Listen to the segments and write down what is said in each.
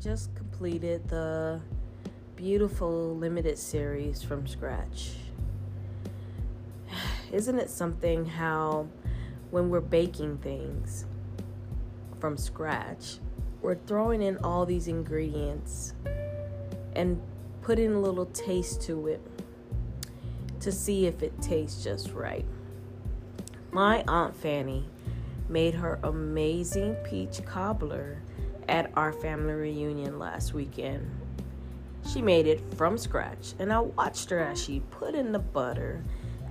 just completed the beautiful limited series from scratch. Isn't it something how when we're baking things from scratch, we're throwing in all these ingredients and putting a little taste to it to see if it tastes just right. My Aunt Fanny made her amazing peach cobbler at our family reunion last weekend. She made it from scratch, and I watched her as she put in the butter,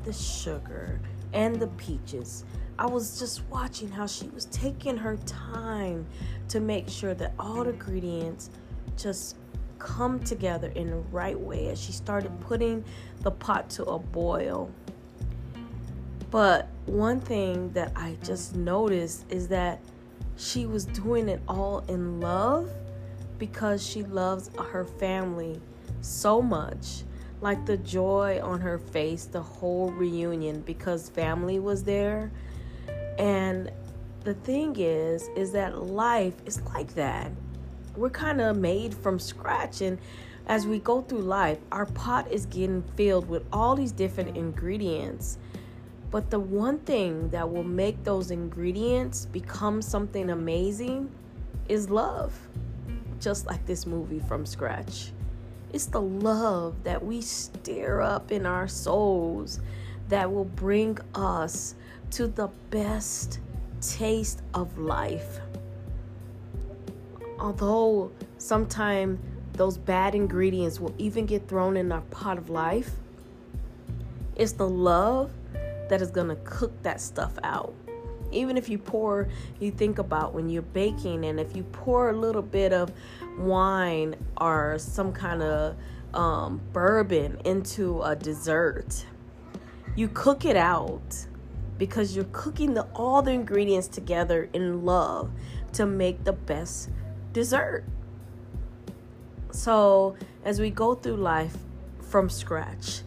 the sugar, and the peaches. I was just watching how she was taking her time to make sure that all the ingredients just come together in the right way as she started putting the pot to a boil. But one thing that I just noticed is that she was doing it all in love because she loves her family so much. Like the joy on her face, the whole reunion because family was there. And the thing is, is that life is like that. We're kind of made from scratch. And as we go through life, our pot is getting filled with all these different ingredients. But the one thing that will make those ingredients become something amazing is love just like this movie from scratch. It's the love that we stir up in our souls that will bring us to the best taste of life. Although sometimes those bad ingredients will even get thrown in our pot of life, it's the love that is going to cook that stuff out. Even if you pour you think about when you're baking and if you pour a little bit of wine or some kind of um, bourbon into a dessert you cook it out because you're cooking the all the ingredients together in love to make the best dessert. So as we go through life from scratch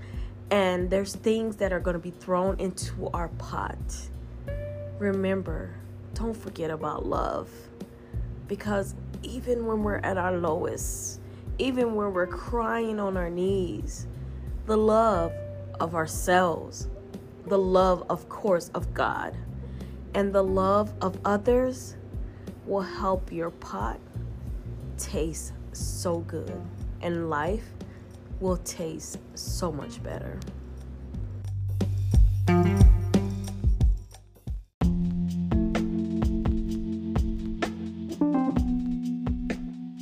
and there's things that are going to be thrown into our pot remember, don't forget about love. Because even when we're at our lowest, even when we're crying on our knees, the love of ourselves, the love, of course, of God, and the love of others will help your pot taste so good, and life will taste so much better.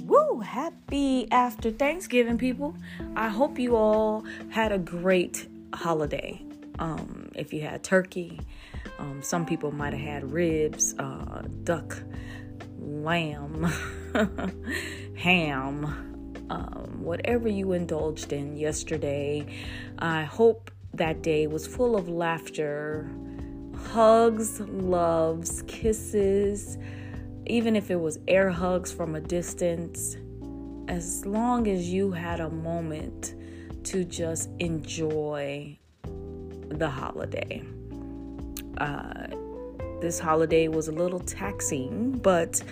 Woo! Happy after Thanksgiving, people. I hope you all had a great holiday. Um, if you had turkey, um, some people might have had ribs, uh, duck, lamb, ham, um, whatever you indulged in yesterday. I hope that day was full of laughter, hugs, loves, kisses, even if it was air hugs from a distance as long as you had a moment to just enjoy the holiday. Uh, this holiday was a little taxing, but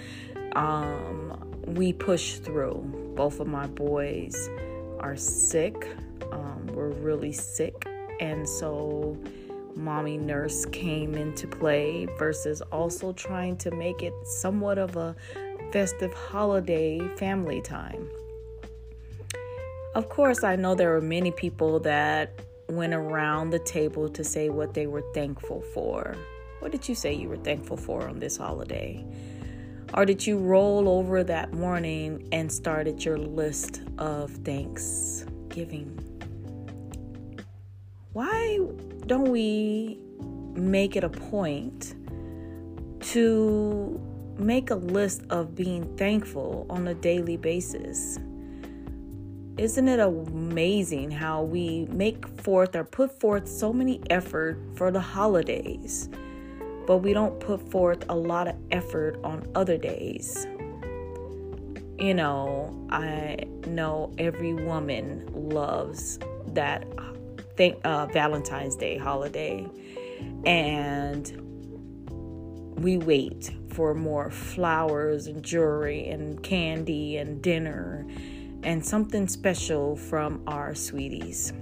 um, we pushed through. Both of my boys are sick. Um, we're really sick. And so, mommy nurse came into play versus also trying to make it somewhat of a festive holiday family time. Of course, I know there were many people that went around the table to say what they were thankful for. What did you say you were thankful for on this holiday? Or did you roll over that morning and started your list of thanksgiving? Why don't we make it a point to make a list of being thankful on a daily basis. Isn't it amazing how we make forth or put forth so many effort for the holidays, but we don't put forth a lot of effort on other days? You know, I know every woman loves that uh, Valentine's Day holiday, and we wait for more flowers and jewelry and candy and dinner and something special from our sweeties.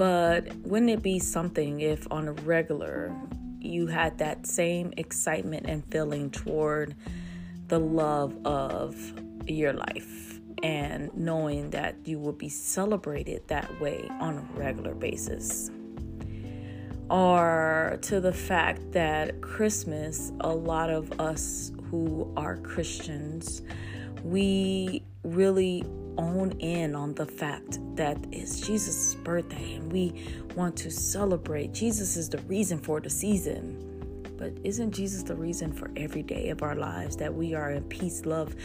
But wouldn't it be something if on a regular you had that same excitement and feeling toward the love of your life and knowing that you will be celebrated that way on a regular basis? Or to the fact that Christmas, a lot of us who are Christians, we really own in on the fact that it's Jesus' birthday and we want to celebrate. Jesus is the reason for the season. But isn't Jesus the reason for every day of our lives that we are in peace, love,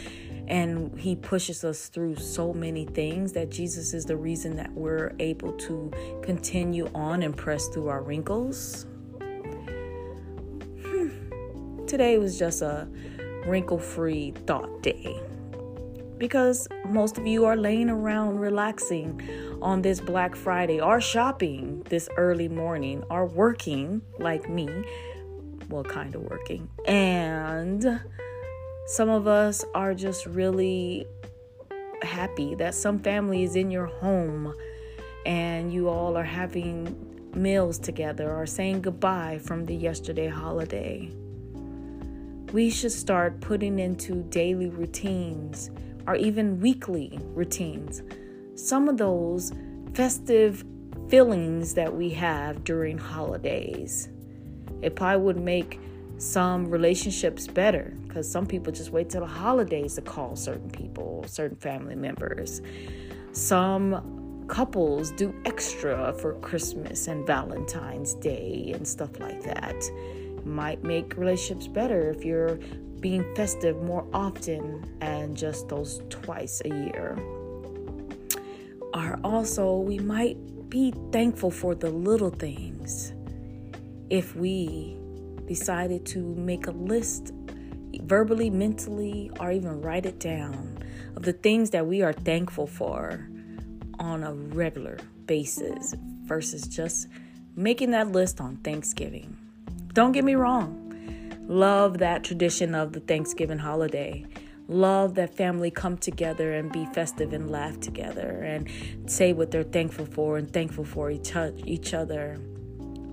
and He pushes us through so many things that Jesus is the reason that we're able to continue on and press through our wrinkles? Hmm. Today was just a wrinkle free thought day because most of you are laying around relaxing on this Black Friday, or shopping this early morning, or working like me. Well, kind of working. And some of us are just really happy that some family is in your home and you all are having meals together or saying goodbye from the yesterday holiday. We should start putting into daily routines or even weekly routines. Some of those festive feelings that we have during holidays. It probably would make some relationships better because some people just wait till the holidays to call certain people, certain family members. Some couples do extra for Christmas and Valentine's Day and stuff like that. Might make relationships better if you're being festive more often and just those twice a year. Are also, we might be thankful for the little things if we decided to make a list verbally, mentally, or even write it down of the things that we are thankful for on a regular basis versus just making that list on Thanksgiving. Don't get me wrong, Love that tradition of the Thanksgiving holiday. Love that family come together and be festive and laugh together and say what they're thankful for and thankful for each, each other.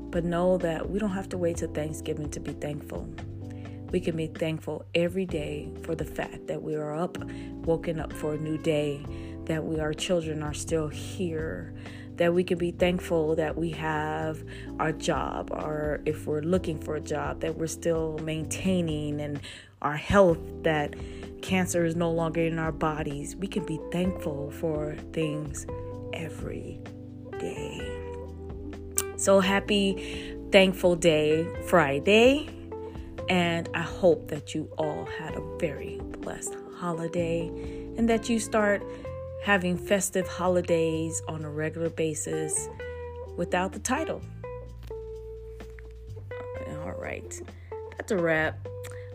But know that we don't have to wait till Thanksgiving to be thankful. We can be thankful every day for the fact that we are up, woken up for a new day, that we our children are still here, that we can be thankful that we have our job, or if we're looking for a job, that we're still maintaining and our health, that cancer is no longer in our bodies. We can be thankful for things every day. So happy, thankful day, Friday. And I hope that you all had a very blessed holiday and that you start having festive holidays on a regular basis without the title. All right, that's a wrap.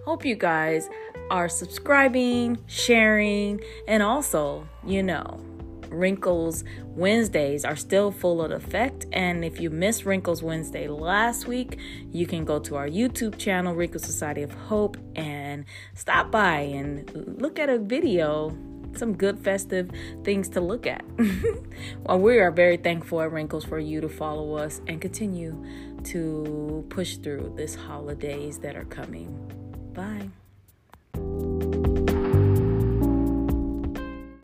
Hope you guys are subscribing, sharing, and also, you know, Wrinkles Wednesdays are still full of effect. And if you missed Wrinkles Wednesday last week, you can go to our YouTube channel, Wrinkle Society of Hope, and stop by and look at a video some good festive things to look at. well, we are very thankful at Wrinkles for you to follow us and continue to push through this holidays that are coming. Bye.